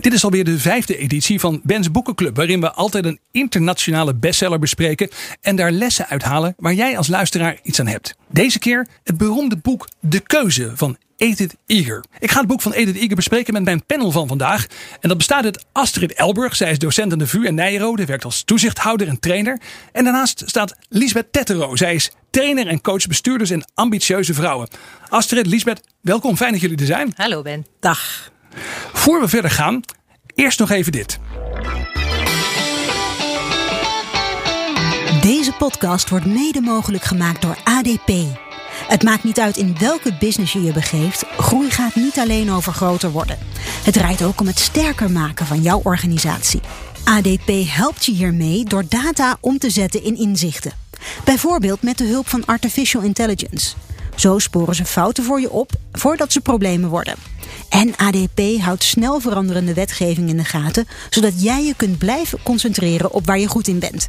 Dit is alweer de vijfde editie van Ben's Boekenclub, waarin we altijd een internationale bestseller bespreken en daar lessen uithalen waar jij als luisteraar iets aan hebt. Deze keer het beroemde boek De Keuze van Edith Eager. Ik ga het boek van Edith Eager bespreken met mijn panel van vandaag. En dat bestaat uit Astrid Elburg. Zij is docent aan de VU en Nijrode, werkt als toezichthouder en trainer. En daarnaast staat Lisbeth Tettero. Zij is trainer en coach bestuurders en ambitieuze vrouwen. Astrid, Lisbeth, welkom. Fijn dat jullie er zijn. Hallo Ben. Dag. Voor we verder gaan, eerst nog even dit. Deze podcast wordt mede mogelijk gemaakt door ADP. Het maakt niet uit in welke business je je begeeft, groei gaat niet alleen over groter worden. Het draait ook om het sterker maken van jouw organisatie. ADP helpt je hiermee door data om te zetten in inzichten. Bijvoorbeeld met de hulp van artificial intelligence. Zo sporen ze fouten voor je op voordat ze problemen worden. En ADP houdt snel veranderende wetgeving in de gaten, zodat jij je kunt blijven concentreren op waar je goed in bent.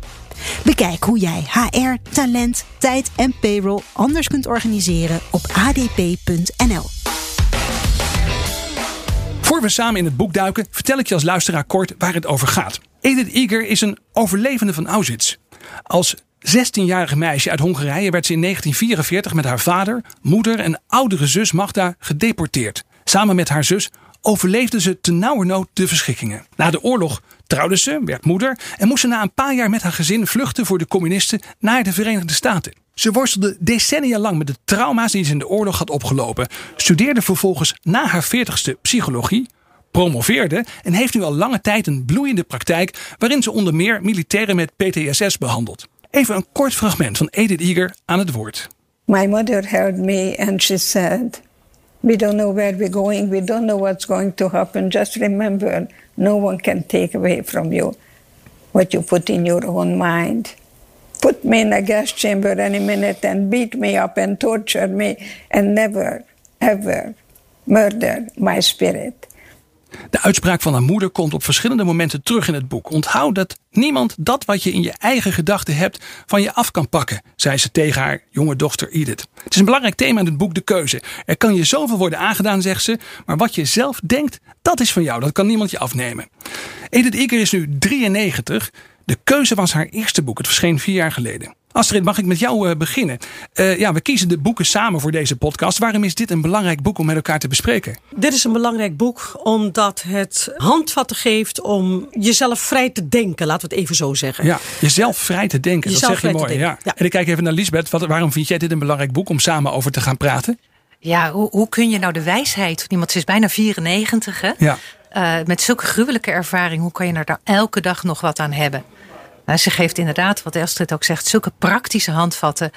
Bekijk hoe jij HR, talent, tijd en payroll anders kunt organiseren op adp.nl. Voor we samen in het boek duiken, vertel ik je als luisteraar kort waar het over gaat. Edith Eager is een overlevende van Auschwitz. Als 16-jarige meisje uit Hongarije werd ze in 1944 met haar vader, moeder en oudere zus Magda gedeporteerd. Samen met haar zus overleefde ze te nauwernood de verschrikkingen. Na de oorlog trouwde ze, werd moeder en moest ze na een paar jaar met haar gezin vluchten voor de communisten naar de Verenigde Staten. Ze worstelde decennia lang met de trauma's die ze in de oorlog had opgelopen, studeerde vervolgens na haar 40ste psychologie, promoveerde en heeft nu al lange tijd een bloeiende praktijk waarin ze onder meer militairen met PTSS behandelt. Even een kort fragment van Edith Eager aan het woord. My mother held me and she said, We don't know where we're going, we don't know what's going to happen. Just remember, no one can take away from you what you put in your own mind. Put me in a gas chamber any minute and beat me up and torture me and never, ever murder my spirit. De uitspraak van haar moeder komt op verschillende momenten terug in het boek. Onthoud dat niemand dat wat je in je eigen gedachten hebt van je af kan pakken, zei ze tegen haar jonge dochter Edith. Het is een belangrijk thema in het boek De Keuze. Er kan je zoveel worden aangedaan, zegt ze, maar wat je zelf denkt, dat is van jou. Dat kan niemand je afnemen. Edith Eger is nu 93. De Keuze was haar eerste boek. Het verscheen vier jaar geleden. Astrid, mag ik met jou uh, beginnen? Uh, ja, we kiezen de boeken samen voor deze podcast. Waarom is dit een belangrijk boek om met elkaar te bespreken? Dit is een belangrijk boek omdat het handvatten geeft om jezelf vrij te denken. Laten we het even zo zeggen. Ja, jezelf vrij te denken. Jezelf dat zeg je mooi. Ja. Ja. En ik kijk even naar Lisbeth. Wat, waarom vind jij dit een belangrijk boek om samen over te gaan praten? Ja, hoe, hoe kun je nou de wijsheid van iemand, ze is bijna 94 hè? Ja. Uh, met zulke gruwelijke ervaring, hoe kan je er daar elke dag nog wat aan hebben? Nou, ze geeft inderdaad, wat Elstrid ook zegt, zulke praktische handvatten.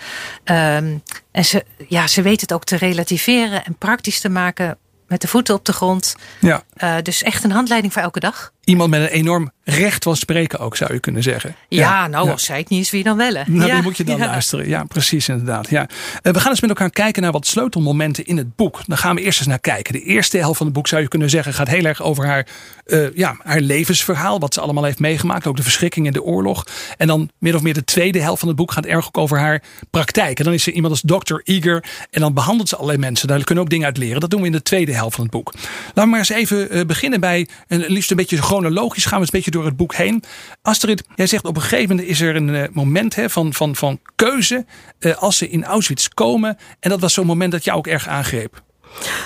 Um, en ze, ja, ze weet het ook te relativeren en praktisch te maken met de voeten op de grond. Ja. Uh, dus echt een handleiding voor elke dag. Iemand met een enorm recht van spreken ook, zou je kunnen zeggen. Ja, ja nou, als zij het niet is, wie dan wel? Hè? Nou, ja. moet je dan luisteren. Ja, precies inderdaad. Ja. Uh, we gaan eens met elkaar kijken naar wat sleutelmomenten in het boek. Dan gaan we eerst eens naar kijken. De eerste helft van het boek, zou je kunnen zeggen, gaat heel erg over haar, uh, ja, haar levensverhaal. Wat ze allemaal heeft meegemaakt. Ook de verschrikking in de oorlog. En dan min of meer de tweede helft van het boek gaat erg ook over haar praktijk. En dan is ze iemand als Dr. Eager. En dan behandelt ze allerlei mensen. Daar kunnen we ook dingen uit leren. Dat doen we in de tweede helft van het boek. Laten we maar eens even beginnen bij, en liefst een beetje chronologisch gaan we een beetje door het boek heen. Astrid, jij zegt op een gegeven moment is er een uh, moment hè, van, van, van keuze uh, als ze in Auschwitz komen. En dat was zo'n moment dat jou ook erg aangreep.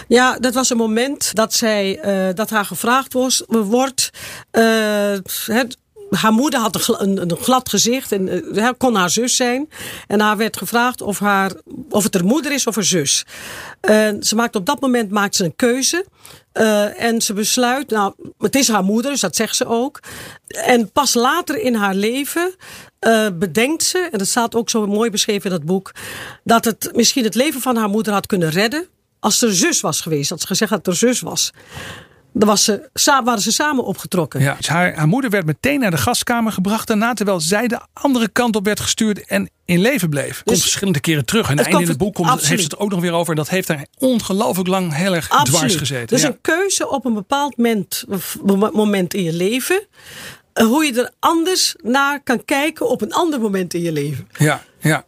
Ja, dat was een moment dat zij uh, dat haar gevraagd was, wordt. Het, haar moeder had een, een, glad gezicht en uh, kon haar zus zijn. En haar werd gevraagd of, haar, of het haar moeder is of haar zus. Uh, ze maakt op dat moment maakt ze een keuze. Uh, en ze besluit, nou, het is haar moeder, dus dat zegt ze ook. En pas later in haar leven bedenkt ze, en dat staat ook zo mooi beschreven in dat boek, dat het misschien het leven van haar moeder had kunnen redden als er zus was geweest. Dat ze gezegd had dat er zus was. Dan was ze, waren ze samen opgetrokken. Ja, dus haar, haar moeder werd meteen naar de gaskamer gebracht daarna, terwijl zij de andere kant op werd gestuurd en in leven bleef. Komt Dus- verschillende keren terug. En einde in het boek komt, absoluut. heeft ze het ook nog weer over. Dat heeft haar ongelooflijk lang heel erg dwars Absoluut. gezeten. Dus ja. een keuze op een bepaald moment, moment in je leven. eh, Hoe je er anders naar kan kijken op een ander moment in je leven. Ja, ja.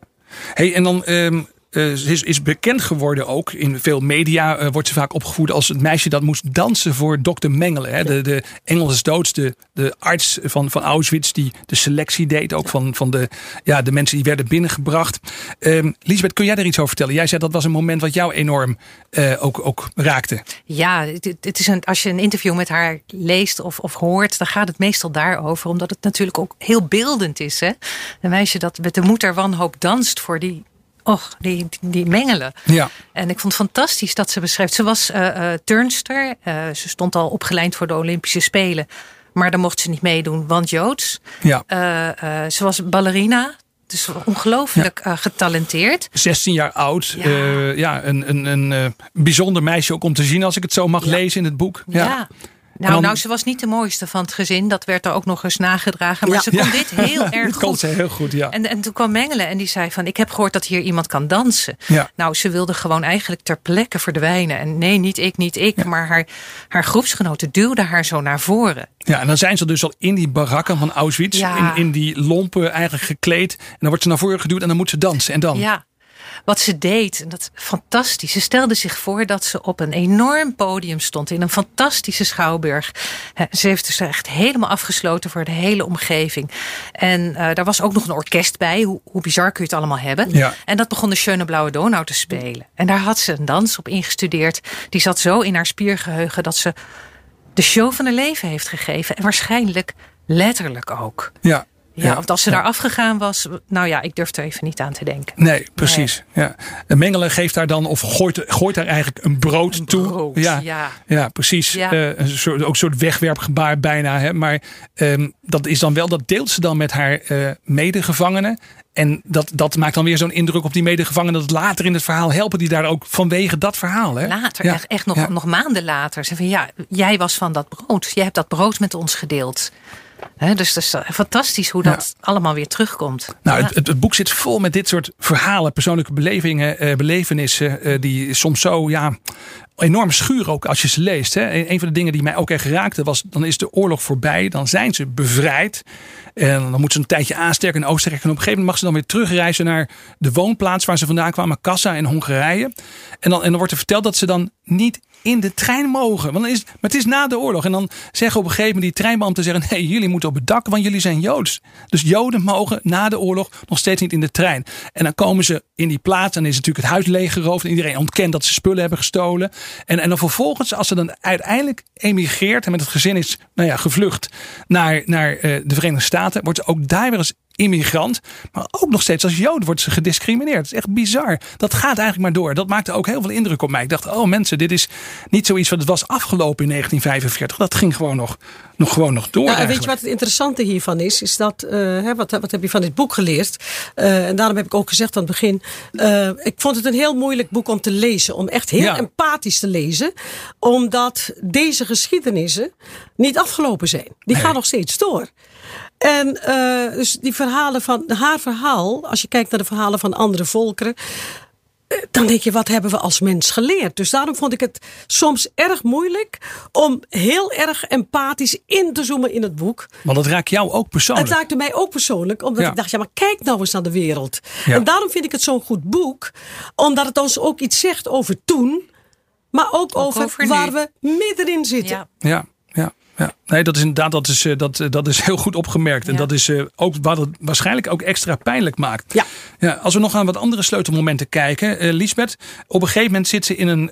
Hey, en dan ehm, eh, ze is, is bekend geworden ook. In veel media eh, wordt ze vaak opgevoerd als het meisje dat moest dansen voor dokter Mengele. Hè? De, de Engelse doods, de, de arts van, van Auschwitz die de selectie deed. Ook van, van de, ja, de mensen die werden binnengebracht. Ehm Lisbeth, kun jij daar iets over vertellen? Jij zei dat was een moment wat jou enorm eh, ook, ook raakte. Ja, het, is een, als je een interview met haar leest of, of hoort, dan gaat het meestal daarover. Omdat het natuurlijk ook heel beeldend is. Hè? Een meisje dat met de moed der wanhoop danst voor die, och, die, die, mengelen. Ja. En ik vond het fantastisch dat ze beschrijft. Ze was eh, eh, turnster. Eh, ze stond al opgeleid voor de Olympische Spelen. Maar daar mocht ze niet meedoen, want Joods. Ja. Ze was ballerina. Dus ongelooflijk getalenteerd. 16 jaar oud. Ja. Ja, een, een, een bijzonder meisje ook om te zien als ik het zo mag lezen in het boek. Ja. Nou, dan- nou, ze was niet de mooiste van het gezin. Dat werd er ook nog eens nagedragen. Maar Ja. ze kon Ja. dit heel erg kon goed. ze heel goed, ja. En, en toen kwam Mengelen en die zei van... ik heb gehoord dat hier iemand kan dansen. Ja. Nou, ze wilde gewoon eigenlijk ter plekke verdwijnen. En nee, niet ik, niet ik. Maar haar, haar groepsgenoten duwden haar zo naar voren. Ja, en dan zijn ze dus al in die barakken van Auschwitz. In, in die lompen eigenlijk gekleed. En dan wordt ze naar voren geduwd en dan moet ze dansen. En dan? Ja. Wat ze deed, en dat fantastisch. Ze stelde zich voor dat ze op een enorm podium stond in een fantastische schouwburg. Ze heeft dus echt helemaal afgesloten voor de hele omgeving. En eh, daar was ook nog een orkest bij. Hoe, hoe bizar kun je het allemaal hebben? Ja. En dat begon de Schöne Blauwe Donau te spelen. En daar had ze een dans op ingestudeerd. Die zat zo in haar spiergeheugen dat ze de show van haar leven heeft gegeven. En waarschijnlijk letterlijk ook. Ja. Ja, want als ze daar afgegaan was, nou ja, ik durf er even niet aan te denken. Nee, precies. Ja. De Mengele geeft daar dan, of gooit, gooit daar eigenlijk een brood Een toe. brood, ja. ja. Ja, precies. Ja. Eh, een soort, ook een soort wegwerpgebaar bijna. Hè. Maar ehm, dat is dan wel, dat deelt ze dan met haar eh, medegevangenen. En dat, dat maakt dan weer zo'n indruk op die medegevangenen. Dat later in het verhaal helpen die daar ook vanwege dat verhaal. Hè? Later, Ja. echt, echt nog, nog maanden later. Ze van ja, jij was van dat brood. Jij hebt dat brood met ons gedeeld. Dus dat is fantastisch hoe dat allemaal weer terugkomt. Nou, Ja. het, boek zit vol met dit soort verhalen, persoonlijke belevingen, eh, belevenissen. eh, die soms zo ja, enorm schuren ook als je ze leest. Hè. Een, een van de dingen die mij ook echt raakte was: dan is de oorlog voorbij, dan zijn ze bevrijd. En dan moeten ze een tijdje aansterken in Oostenrijk. En op een gegeven moment mag ze dan weer terugreizen naar de woonplaats waar ze vandaan kwamen, Kassa in Hongarije. En dan, en dan wordt er verteld dat ze dan niet in de trein mogen. Want is, maar het is na de oorlog. En dan zeggen op een gegeven moment die treinbeambten zeggen: nee, jullie moeten op het dak, want jullie zijn Joods. Dus Joden mogen na de oorlog nog steeds niet in de trein. En dan komen ze in die plaats en is natuurlijk het huis leeggeroofd. En iedereen ontkent dat ze spullen hebben gestolen. En, en dan vervolgens, als ze dan uiteindelijk emigreert en met het gezin is nou ja, gevlucht naar, naar eh, de Verenigde Staten, wordt ze ook daar weer als immigrant, maar ook nog steeds als Jood wordt ze gediscrimineerd. Dat is echt bizar. Dat gaat eigenlijk maar door. Dat maakte ook heel veel indruk op mij. Ik dacht, oh mensen, dit is niet zoiets wat het was afgelopen in 1945. Dat ging gewoon nog, nog, gewoon nog door. Ja, en weet je wat het interessante hiervan is? Is dat, eh, hè, wat, wat heb je van dit boek geleerd? Eh, en daarom heb ik ook gezegd aan het begin. eh, ik vond het een heel moeilijk boek om te lezen. Om echt heel Ja. empathisch te lezen. Omdat deze geschiedenissen niet afgelopen zijn. Die Nee. gaan nog steeds door. En eh, dus die verhalen van haar verhaal, als je kijkt naar de verhalen van andere volkeren. eh, Dan denk je, wat hebben we als mens geleerd? Dus daarom vond ik het soms erg moeilijk om heel erg empathisch in te zoomen in het boek. Want dat raakt jou ook persoonlijk. Het raakte mij ook persoonlijk, omdat Ja. ik dacht, ja, maar kijk nou eens naar de wereld. Ja. En daarom vind ik het zo'n goed boek, omdat het ons ook iets zegt over toen, maar ook, over, over waar we middenin zitten. Ja. Ja, ja. Nee, dat is inderdaad dat is, eh, dat, eh, dat is heel goed opgemerkt. En dat is eh, ook wat het waarschijnlijk ook extra pijnlijk maakt. Ja. Ja, als we nog aan wat andere sleutelmomenten kijken. Lisbeth, op een gegeven moment zit ze in een,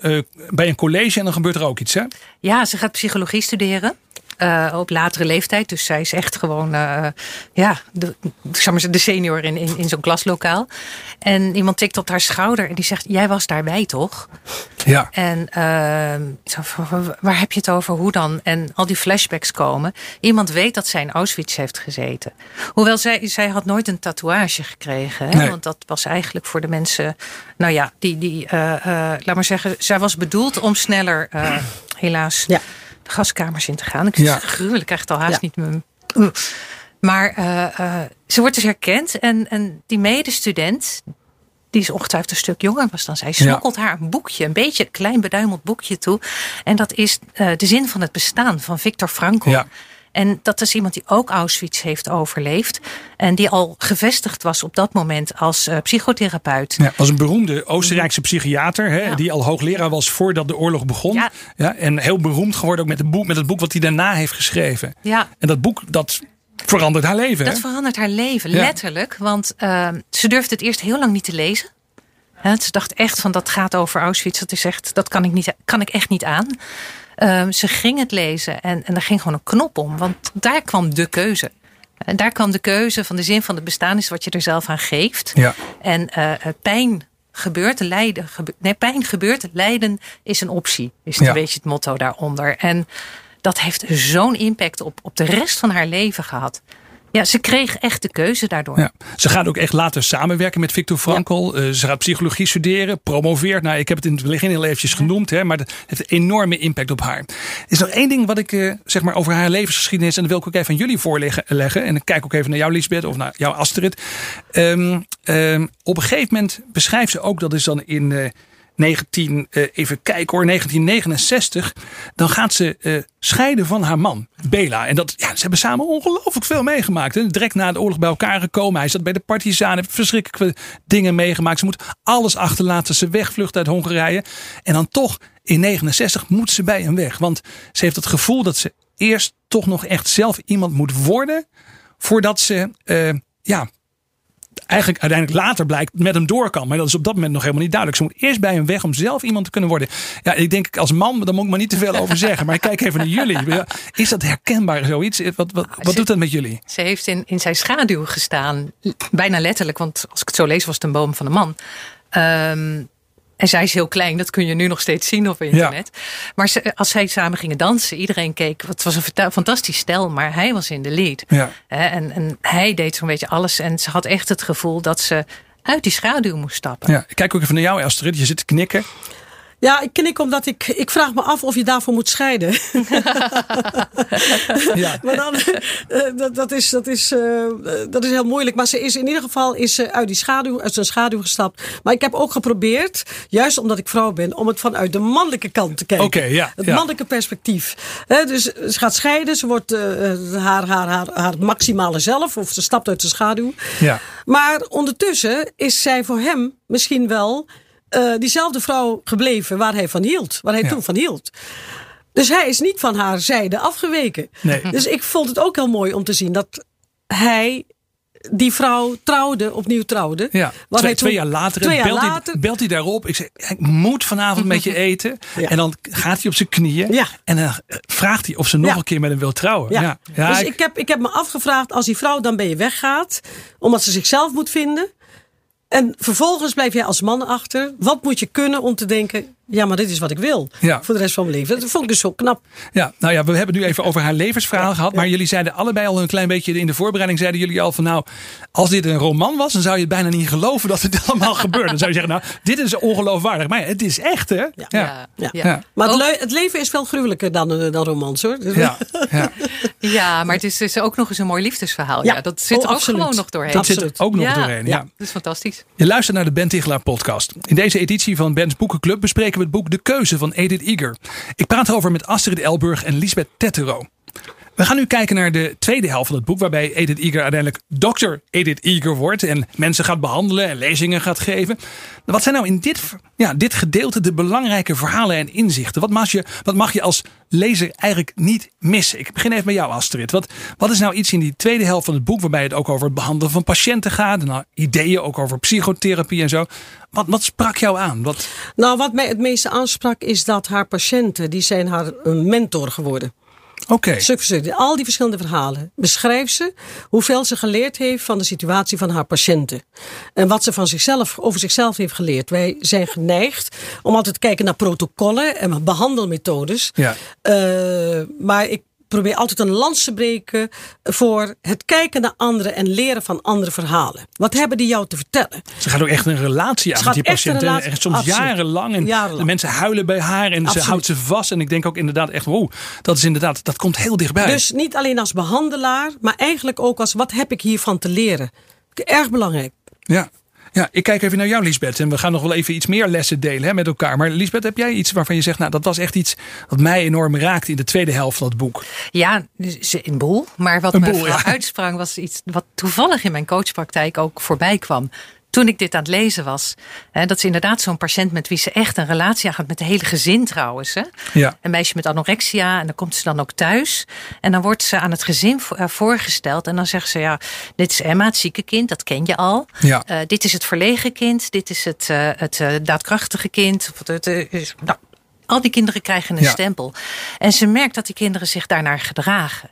bij een college en dan gebeurt er ook iets. Hè? Ja, ze gaat psychologie studeren. Eh, op latere leeftijd. Dus zij is echt gewoon eh, ja, de, zeg maar, zeggen, de senior in, in, in zo'n klaslokaal. En iemand tikt op haar schouder en die zegt: Jij was daarbij toch? Ja. En ehm, waar heb je het over? Hoe dan? En al die flashbacks komen. Iemand weet dat zij in Auschwitz heeft gezeten. Hoewel zij, zij had nooit een tatoeage gekregen. Hè? Nee. Want dat was eigenlijk voor de mensen. Nou ja, die, die eh, eh, laat maar zeggen, zij was bedoeld om sneller, eh, helaas. Ja. Gaskamers in te gaan. Ik Ja. ja. gruwelijk, ik krijg het al haast Ja. niet meer. Maar eh, eh, ze wordt dus herkend en, en die medestudent, die is ongetwijfeld een stuk jonger was dan zij, smokkelt haar een boekje, een beetje een klein beduimeld boekje toe. En dat is eh, De zin van het bestaan van Viktor Frankl. Ja. En dat is iemand die ook Auschwitz heeft overleefd. En die al gevestigd was op dat moment als eh, psychotherapeut. Ja, was een beroemde Oostenrijkse psychiater. Hè, Ja. Die al hoogleraar was voordat de oorlog begon. Ja. Ja, en heel beroemd geworden ook met, het boek, met het boek wat hij daarna heeft geschreven. Ja. En dat boek dat verandert haar leven. Dat hè? verandert haar leven, Ja. letterlijk. Want uh, ze durfde het eerst heel lang niet te lezen. He, ze dacht echt van dat gaat over Auschwitz. Dat is echt, dat kan ik, niet, kan ik echt niet aan. Uh, ze ging het lezen en, en er ging gewoon een knop om. Want daar kwam de keuze. En daar kwam de keuze van de zin van het bestaan is wat je er zelf aan geeft. Ja. En uh, pijn gebeurt, lijden, gebe nee, pijn gebeurt, lijden is een optie. Is Ja. een beetje het motto daaronder. En dat heeft zo'n impact op, op de rest van haar leven gehad. Ja, ze kreeg echt de keuze daardoor. Ja. Ze gaat ook echt later samenwerken met Viktor Frankl. Uh, ze gaat psychologie studeren, promoveert. Nou, ik heb het in het begin heel eventjes genoemd, hè, maar dat heeft een enorme impact op haar. Er is nog één ding wat ik uh, zeg maar over haar levensgeschiedenis, en dat wil ik ook even aan jullie voorleggen. Leggen. En ik kijk ook even naar jou, Lisbeth, of naar jou, Astrid. Um, um, op een gegeven moment beschrijft ze ook, dat is dan in. Uh, 19, uh, even kijken hoor, 1969. Dan gaat ze uh, scheiden van haar man, Bela. En dat, ja, ze hebben samen ongelooflijk veel meegemaakt. Hè. Direct na de oorlog bij elkaar gekomen. Hij zat bij de partisanen, heeft verschrikkelijke dingen meegemaakt. Ze moet alles achterlaten. Ze wegvlucht uit Hongarije. En dan toch, in 69 moet ze bij hem weg. Want ze heeft het gevoel dat ze eerst toch nog echt zelf iemand moet worden. Voordat ze, uh, ja, eigenlijk uiteindelijk later blijkt met hem door kan. Maar dat is op dat moment nog helemaal niet duidelijk. Ze moet eerst bij hem weg om zelf iemand te kunnen worden. Ja, ik denk als man, daar moet ik maar niet te veel over zeggen. Maar ik kijk even naar jullie. Is dat herkenbaar zoiets? Wat, wat, wat doet dat met jullie? Ze heeft in, in zijn schaduw gestaan. Bijna letterlijk, want als ik het zo lees was het een boom van een man. Um, en zij is heel klein, dat kun je nu nog steeds zien op internet. Ja. Maar ze, als zij samen gingen dansen, iedereen keek. Het was een fantastisch stel, maar hij was in de lead. Ja. En, en hij deed zo'n beetje alles. En ze had echt het gevoel dat ze uit die schaduw moest stappen. Ja, ik kijk ook even naar jou, Astrid. Je zit te knikken. Ja, ik knik omdat ik, ik vraag me af of je daarvoor moet scheiden. ja. maar dan, uh, dat, dat, is, dat, is, uh, dat is heel moeilijk. Maar ze is in ieder geval is ze uit die schaduw, uit zijn schaduw gestapt. Maar ik heb ook geprobeerd, juist omdat ik vrouw ben, om het vanuit de mannelijke kant te kijken. Okay, ja, het ja. mannelijke perspectief. Dus ze gaat scheiden, ze wordt uh, haar, haar, haar, haar maximale zelf, of ze stapt uit de schaduw. Ja. Maar ondertussen is zij voor hem misschien wel uh, diezelfde vrouw gebleven waar hij van hield. Waar hij ja. toen van hield. Dus hij is niet van haar zijde afgeweken. Nee. Dus ik vond het ook heel mooi om te zien dat hij die vrouw trouwde, opnieuw trouwde. Ja, Waar twee, hij toen, twee jaar later, twee jaar belt, later Hij, belt hij daarop. Ik zeg, ik moet vanavond met je eten. Ja. En dan gaat hij op zijn knieën. Ja. En dan vraagt hij of ze nog Ja. een keer met hem wil trouwen. Ja. Dus ik- ik, heb, ik heb me afgevraagd, als die vrouw dan bij je weggaat, omdat ze zichzelf moet vinden. En vervolgens blijf jij als man achter. Wat moet je kunnen om te denken, ja, maar dit is wat ik wil. Ja. Voor de rest van mijn leven. Dat vond ik dus zo knap. Ja, nou ja, we hebben het nu even over haar levensverhaal gehad. Maar jullie zeiden allebei al een klein beetje in de voorbereiding. Zeiden jullie al van nou, als dit een roman was, dan zou je het bijna niet geloven dat het allemaal gebeurt. Dan zou je zeggen, nou, dit is ongeloofwaardig. Maar het is echt, hè? Ja. Ja. Ja. Ja. Maar het, Ook- le- het leven is veel gruwelijker dan, eh, dan romans hoor. Ja. ja. Ja, maar het is dus ook nog eens een mooi liefdesverhaal. Ja, Ja. dat zit Oh, er ook absoluut. gewoon nog doorheen. Dat zit er Absoluut. ook nog ja, doorheen. Ja. dat is fantastisch. Je luistert naar de Ben Tichelaar podcast. In deze editie van Ben's Boekenclub bespreken het boek De Keuze van Edith Eger. Ik praat over met Astrid Elburg en Lisbeth Tettero. We gaan nu kijken naar de tweede helft van het boek, waarbij Edith Eger uiteindelijk Dr. Edith Eger wordt en mensen gaat behandelen en lezingen gaat geven. Wat zijn nou in dit, ja, dit gedeelte de belangrijke verhalen en inzichten? Wat mag, je, wat mag je als lezer eigenlijk niet missen? Ik begin even met jou, Astrid. Wat, wat is nou iets in die tweede helft van het boek, waarbij het ook over het behandelen van patiënten gaat, nou, ideeën ook over psychotherapie en zo? Wat, wat sprak jou aan? Wat, Nou, wat mij het meeste aansprak is dat haar patiënten, die zijn haar een mentor geworden. Oké. Stuk voor stuk. Al die verschillende verhalen. Beschrijft ze hoeveel ze geleerd heeft van de situatie van haar patiënten. En wat ze van zichzelf, over zichzelf heeft geleerd. Wij zijn geneigd om altijd te kijken naar protocollen en behandelmethodes. Ja. Eh, maar ik probeer altijd een lans te breken voor het kijken naar anderen en leren van andere verhalen. Wat hebben die jou te vertellen? Ze gaat ook echt een relatie aan met die gaat echt een patiënt. relatie- soms absoluut. jarenlang. En Jarenlang. de mensen huilen bij haar en ze houdt ze vast. En ik denk ook inderdaad echt, wow, dat is inderdaad, dat komt heel dichtbij. Dus niet alleen als behandelaar, maar eigenlijk ook als wat heb ik hiervan te leren? Erg belangrijk. Ja. Ja, ik kijk even naar jou, Lisbeth. En we gaan nog wel even iets meer lessen delen hè, met elkaar. Maar Lisbeth, heb jij iets waarvan je zegt, nou, dat was echt iets wat mij enorm raakte in de tweede helft van het boek? Ja, dus een boel. Maar wat me ja. uitsprang was iets wat toevallig in mijn coachpraktijk ook voorbij kwam. Toen ik dit aan het lezen was. Hè, dat is inderdaad zo'n patiënt met wie ze echt een relatie aangaat. Met het hele gezin trouwens. Hè. Ja. Een meisje met anorexia. En dan komt ze dan ook thuis. En dan wordt ze aan het gezin eh, voorgesteld. En dan zegt ze ja, dit is Emma, het zieke kind. Dat ken je al. Ja. Eh, dit is het verlegen kind. Dit is het, eh, het daadkrachtige kind. Of het, is- nou, al die kinderen krijgen een Ja. stempel. En ze merkt dat die kinderen zich daarnaar gedragen.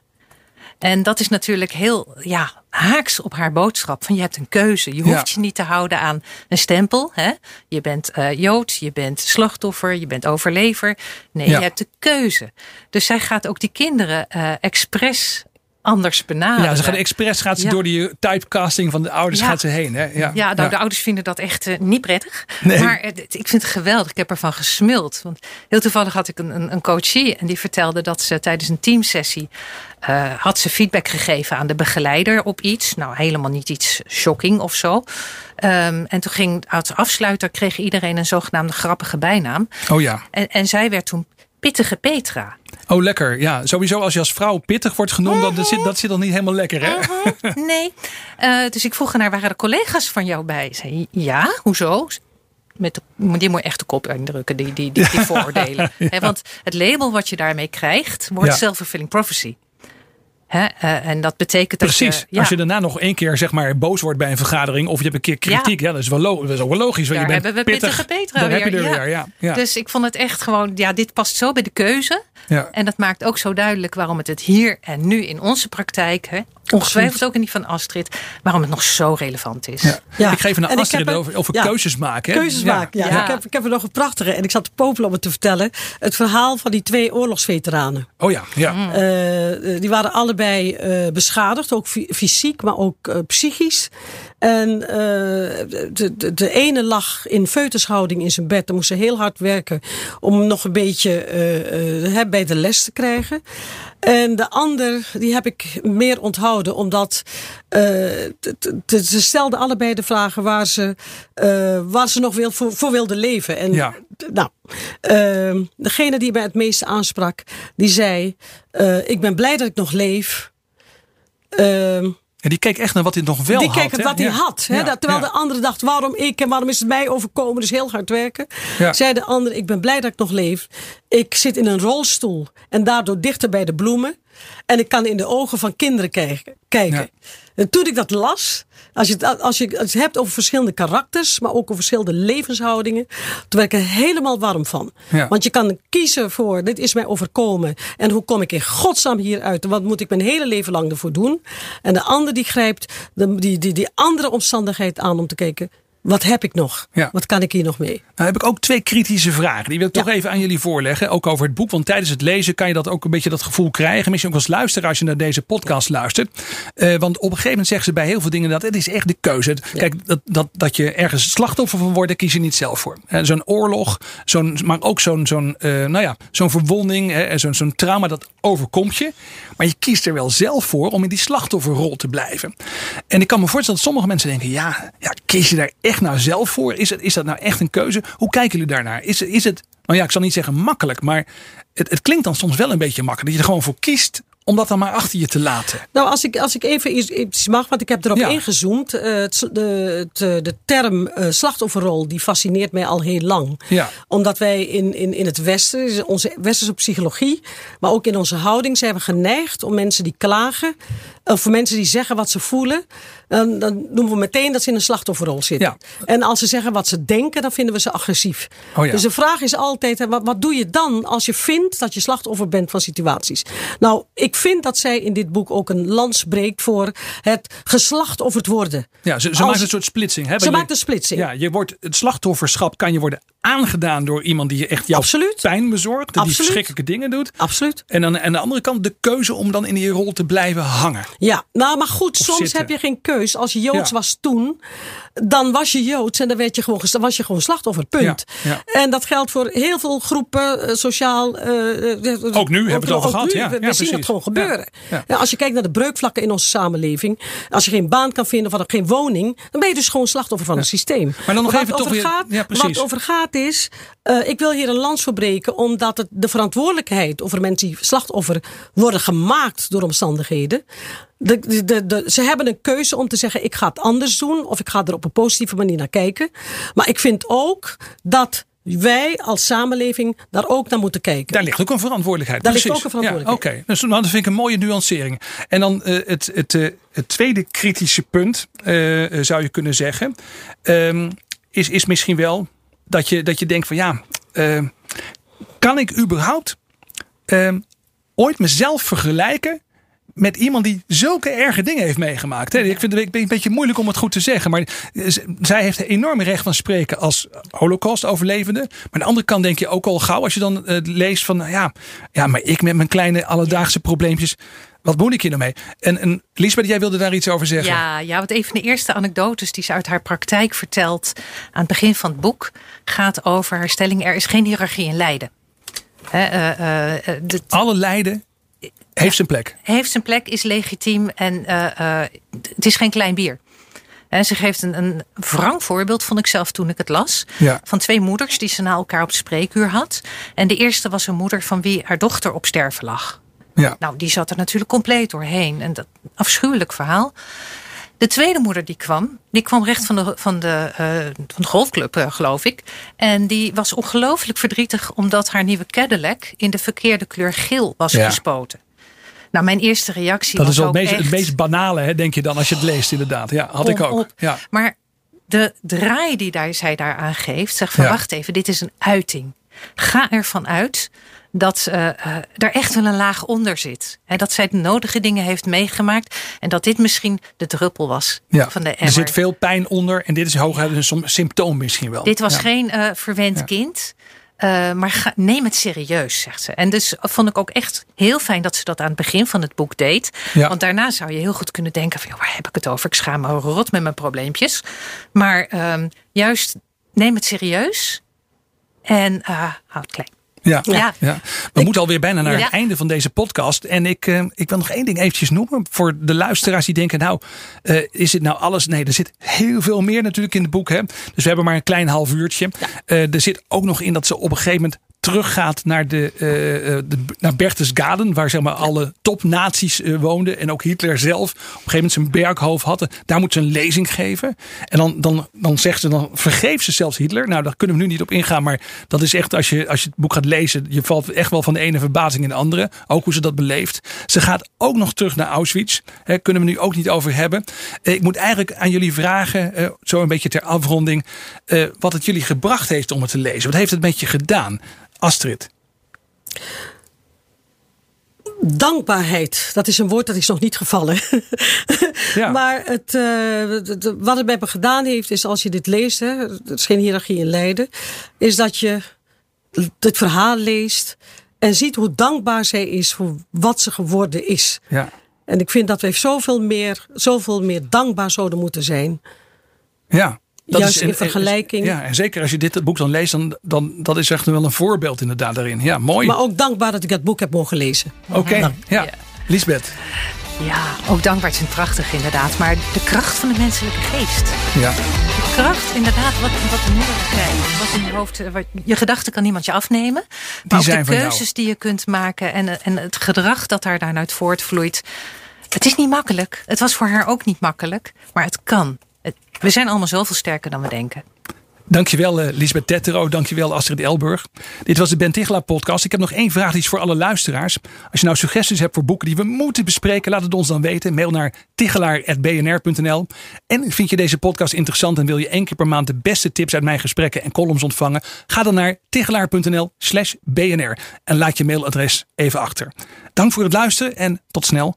En dat is natuurlijk heel ja, haaks op haar boodschap. Van je hebt een keuze. Je hoeft Ja. je niet te houden aan een stempel. Hè? Je bent eh Jood, je bent slachtoffer, je bent overlever. Nee, Ja. je hebt de keuze. Dus zij gaat ook die kinderen eh expres anders benaderen. Ja, ze gaat expres gaat ze Ja. door die typecasting van de ouders Ja. gaat ze heen. Hè? Ja, Ja, nou, de ouders vinden dat echt eh, niet prettig. Nee. Maar het- ik vind het geweldig. Ik heb ervan gesmuld. Want heel toevallig had ik een, een, een coachie. En die vertelde dat ze tijdens een teamsessie... eh, had ze feedback gegeven aan de begeleider op iets. Nou, helemaal niet iets shocking of zo. Ehm, en toen ging als afsluiter... kreeg iedereen een zogenaamde grappige bijnaam. Oh ja. En, en zij werd toen Pittige Petra. Oh, lekker. Ja, sowieso als je als vrouw pittig wordt genoemd, dat zit dat zit dan niet helemaal lekker, hè? Nee. Eh, dus ik vroeg haar, waren er collega's van jou bij? Ze Zei, ja, hoezo? Met de, die moet je echt de kop indrukken, die, die, die, die vooroordelen. Want het label wat je daarmee krijgt, wordt Ja. self-fulfilling prophecy. Hè, eh, en dat betekent dat Precies. je... ja, Als je daarna nog één keer zeg maar boos wordt bij een vergadering of je hebt een keer kritiek, ja, dat, is wel dat is wel logisch. Daar je bent hebben we pittig. pittige Petra weer. heb je er ja. weer. Ja, ja. Dus ik vond het echt gewoon, ja, dit past zo bij de keuze. Ja. En dat maakt ook zo duidelijk waarom het het hier en nu in onze praktijk, hè, ongetwijfeld ook in die van Astrid, waarom het nog zo relevant is. Ja. Ja. Ik geef een En Astrid heb er- over, over ja. keuzes maken. hè? Keuzes Ja. maken, ja. Ja. Ik, heb, ik heb er nog een prachtige. En ik zat te popelen om het te vertellen. Het verhaal van die twee oorlogsveteranen. Oh ja, ja. Mm. Eh, die waren allebei eh, beschadigd, ook fy- fysiek, maar ook eh, psychisch. En eh, de, de, de ene lag in feutushouding in zijn bed. Dan moest ze heel hard werken om nog een beetje eh, eh, hè, bij de les te krijgen. En de ander, die heb ik meer onthouden, omdat eh, ze stelden allebei de vragen waar ze, eh, waar ze nog wil, voor, voor wilden leven. En Ja. nou, ehm, degene die mij het meeste aansprak, die zei: eh, Ik ben blij dat ik nog leef. En die keek echt naar wat hij nog wel die had. keek hè? wat hij had. Hè? Dat, terwijl de andere dacht, waarom ik en waarom is het mij overkomen? Dus heel hard werken. Zei de ander, ik ben blij dat ik nog leef. Ik zit in een rolstoel en daardoor dichter bij de bloemen. En ik kan in de ogen van kinderen kijken. kijken. Ja. En toen ik dat las, als je, het, als je het hebt over verschillende karakters, maar ook over verschillende levenshoudingen, toen werd ik er helemaal warm van. Ja. Want je kan kiezen voor, dit is mij overkomen. En hoe kom ik in godsnaam hieruit? Wat moet ik mijn hele leven lang ervoor doen? En de ander die grijpt de, die, die, die andere omstandigheid aan om te kijken, wat heb ik nog? Ja. Wat kan ik hier nog mee? Nou heb ik ook twee kritische vragen. Die wil ik toch even aan jullie voorleggen. Ook over het boek. Want tijdens het lezen kan je dat ook een beetje dat gevoel krijgen. Misschien ook als luisteraar als je naar deze podcast luistert. Eh, want op een gegeven moment zeggen ze bij heel veel dingen dat het is echt de keuze. Kijk, dat, dat, dat je ergens slachtoffer van wordt, daar kies je niet zelf voor. Eh, zo'n oorlog, zo'n, maar ook zo'n, zo'n, eh, nou ja, zo'n verwonding, zo'n, zo'n trauma, dat overkomt je. Maar je kiest er wel zelf voor om in die slachtofferrol te blijven. En ik kan me voorstellen dat sommige mensen denken: ja, ja kies je daar echt nou zelf voor? Is, het, is dat nou echt een keuze? Hoe kijken jullie daarnaar? Is, is het, nou ja, ik zal niet zeggen makkelijk, maar het, het klinkt dan soms wel een beetje makkelijk. Dat je er gewoon voor kiest om dat dan maar achter je te laten. Nou, als ik, als ik even iets, mag, want ik heb erop Ja. ingezoomd. Eh, de, het, eh, de term eh, slachtofferrol, die fascineert mij al heel lang. Ja. Omdat wij in, in, in het Westen, onze westerse psychologie, maar ook in onze houding, zijn we geneigd om mensen die klagen, of voor mensen die zeggen wat ze voelen, dan, dan noemen we meteen dat ze in een slachtofferrol zitten. Ja. En als ze zeggen wat ze denken, dan vinden we ze agressief. Oh ja. Dus de vraag is altijd, wat, wat doe je dan als je vindt dat je slachtoffer bent van situaties? Nou, ik vind dat zij in dit boek ook een lans breekt voor het geslachtofferd worden. Ja, ze, ze Als- maakt een soort splitsing. Hè, Ze je- maakt een splitsing. Ja, je wordt, het slachtofferschap kan je worden aangedaan door iemand die je echt jouw Absoluut. pijn bezorgt. Die Absoluut. verschrikkelijke dingen doet. Absoluut. En dan aan de andere kant de keuze om dan in die rol te blijven hangen. Ja, nou maar goed, Of soms zitten. heb je geen keus. Als je Joods Ja. was toen, dan was je Joods en dan werd je gewoon, ges- was je gewoon slachtoffer. Punt. Ja, ja. En dat geldt voor heel veel groepen, eh, sociaal. eh, eh, Ook nu hebben we het over ook gehad, nu. ja. We, zien het gewoon gebeuren. als je kijkt naar de breukvlakken in onze samenleving, als je geen baan kan vinden of geen woning, dan ben je dus gewoon slachtoffer van het systeem. Maar dan nog even toch weer- gaat, ja, precies. Wat over gaat is, eh, ik wil hier een lans verbreken, omdat het de verantwoordelijkheid over mensen die slachtoffer worden gemaakt door omstandigheden. De, de, ze hebben een keuze om te zeggen: ik ga het anders doen of ik ga er op een positieve manier naar kijken. Maar ik vind ook dat wij als samenleving daar ook naar moeten kijken. Daar ligt ook een verantwoordelijkheid. Daar ligt ook een verantwoordelijkheid. Ja, Oké, dus nou, dat vind ik een mooie nuancering. En dan eh, het, het, eh, het tweede kritische punt, zou je kunnen zeggen, ehm, is, is misschien wel dat je, dat je denkt van ja, eh, kan ik überhaupt ehm, ooit mezelf vergelijken met iemand die zulke erge dingen heeft meegemaakt. Hè? Ik vind het een beetje moeilijk om het goed te zeggen. Maar eh, zij heeft een enorme recht van spreken als holocaust-overlevende. Maar aan de andere kant denk je ook al gauw als je dan eh, leest van... nou Ja, ja, maar ik met mijn kleine alledaagse probleempjes... Wat moet ik hier nou mee? En, en Liesbeth, jij wilde daar iets over zeggen. Ja, ja, want een van de eerste anekdotes die ze uit haar praktijk vertelt aan het begin van het boek gaat over haar stelling: er is geen hiërarchie in lijden. Eh, de- Alle lijden heeft zijn plek. heeft zijn plek, is legitiem en eh, eh, het is geen klein bier. En ze geeft een, een wrang voorbeeld, vond ik zelf toen ik het las. Ja. Van twee moeders die ze na elkaar op spreekuur had. En de eerste was een moeder van wie haar dochter op sterven lag. Ja. Nou, die zat er natuurlijk compleet doorheen. En dat afschuwelijk verhaal. De tweede moeder die kwam, die kwam recht van de, van de, eh, van de golfclub, eh, geloof ik. En die was ongelooflijk verdrietig omdat haar nieuwe Cadillac in de verkeerde kleur geel was Ja. gespoten. Nou, mijn eerste reactie Dat was is ook het meest, het meest banale, hè, denk je dan, als je het leest inderdaad. Ja, had ik ook. op. Ja. Maar de draai die daar, zij daaraan geeft, van Ja. wacht even, dit is een uiting. Ga ervan uit dat eh, er echt wel een laag onder zit. En dat zij de nodige dingen heeft meegemaakt. En dat dit misschien de druppel was Ja. van de er emmer. zit veel pijn onder en dit is hooguit een symptoom misschien wel. Dit was Ja. geen eh, verwend Ja. kind. maar ga, neem het serieus, zegt ze. En dus vond ik ook echt heel fijn dat ze dat aan het begin van het boek deed. Ja. Want daarna zou je heel goed kunnen denken: van, joh, waar heb ik het over? Ik schaam me rot met mijn probleempjes. Maar ehm, juist neem het serieus en eh houd het klein. Ja, ja. Ja. We moeten alweer bijna naar het einde van deze podcast. En ik, eh, ik wil nog één ding eventjes noemen. Voor de luisteraars die denken, nou, eh, is het nou alles? Nee, er zit heel veel meer natuurlijk in het boek. Hè? Dus we hebben maar een klein half uurtje. Eh, er zit ook nog in dat ze op een gegeven moment teruggaat naar, de, de, naar Berchtesgaden. Waar zeg maar alle topnaties eh, woonden. En ook Hitler zelf op een gegeven moment zijn berghoofd had. Daar moet ze een lezing geven. En dan, dan, dan zegt ze, dan vergeeft ze zelfs Hitler. Nou, daar kunnen we nu niet op ingaan. Maar dat is echt, als je, als je het boek gaat lezen. Je valt echt wel van de ene verbazing in de andere. Ook hoe ze dat beleeft. Ze gaat ook nog terug naar Auschwitz. Hè, kunnen we nu ook niet over hebben. Ik moet eigenlijk aan jullie vragen. zo een beetje ter afronding. wat het jullie gebracht heeft om het te lezen. Wat heeft het met je gedaan? Astrid. Dankbaarheid, dat is een woord dat is nog niet gevallen. Ja. Maar het, eh, wat het met me gedaan heeft, is als je dit leest, hè, het is geen hiërarchie in lijden, is dat je het verhaal leest en ziet hoe dankbaar zij is voor wat ze geworden is. Ja. En ik vind dat wij zoveel meer, zoveel meer dankbaar zouden moeten zijn. Ja. Juist in vergelijking. Ja, en zeker als je dit boek dan leest, dan, dan dat is echt wel een voorbeeld inderdaad daarin. Ja, mooi. Maar ook dankbaar dat ik dat boek heb mogen lezen. Oké, ja. Ja. Lisbeth. Ja, ook dankbaar zijn prachtig inderdaad. Maar de kracht van de menselijke geest. Ja. De kracht, inderdaad, wat, wat de moeder krijgt. Wat in je hoofd. Wat, je gedachten kan niemand je afnemen. Maar ook zijn de jou. keuzes die je kunt maken. En, en het gedrag dat daar daaruit voortvloeit. Het is niet makkelijk. Het was voor haar ook niet makkelijk. Maar het kan. We zijn allemaal zoveel sterker dan we denken. Dankjewel eh, Lisbeth Tettero, dankjewel Astrid Elburg. Dit was de Ben Tichelaar podcast. Ik heb nog één vraag die is voor alle luisteraars. Als je nou suggesties hebt voor boeken die we moeten bespreken, laat het ons dan weten. Mail naar tichelaar.bnr.nl. En vind je deze podcast interessant en wil je één keer per maand de beste tips uit mijn gesprekken en columns ontvangen? Ga dan naar tichelaar.nl slash bnr en laat je mailadres even achter. Dank voor het luisteren en tot snel.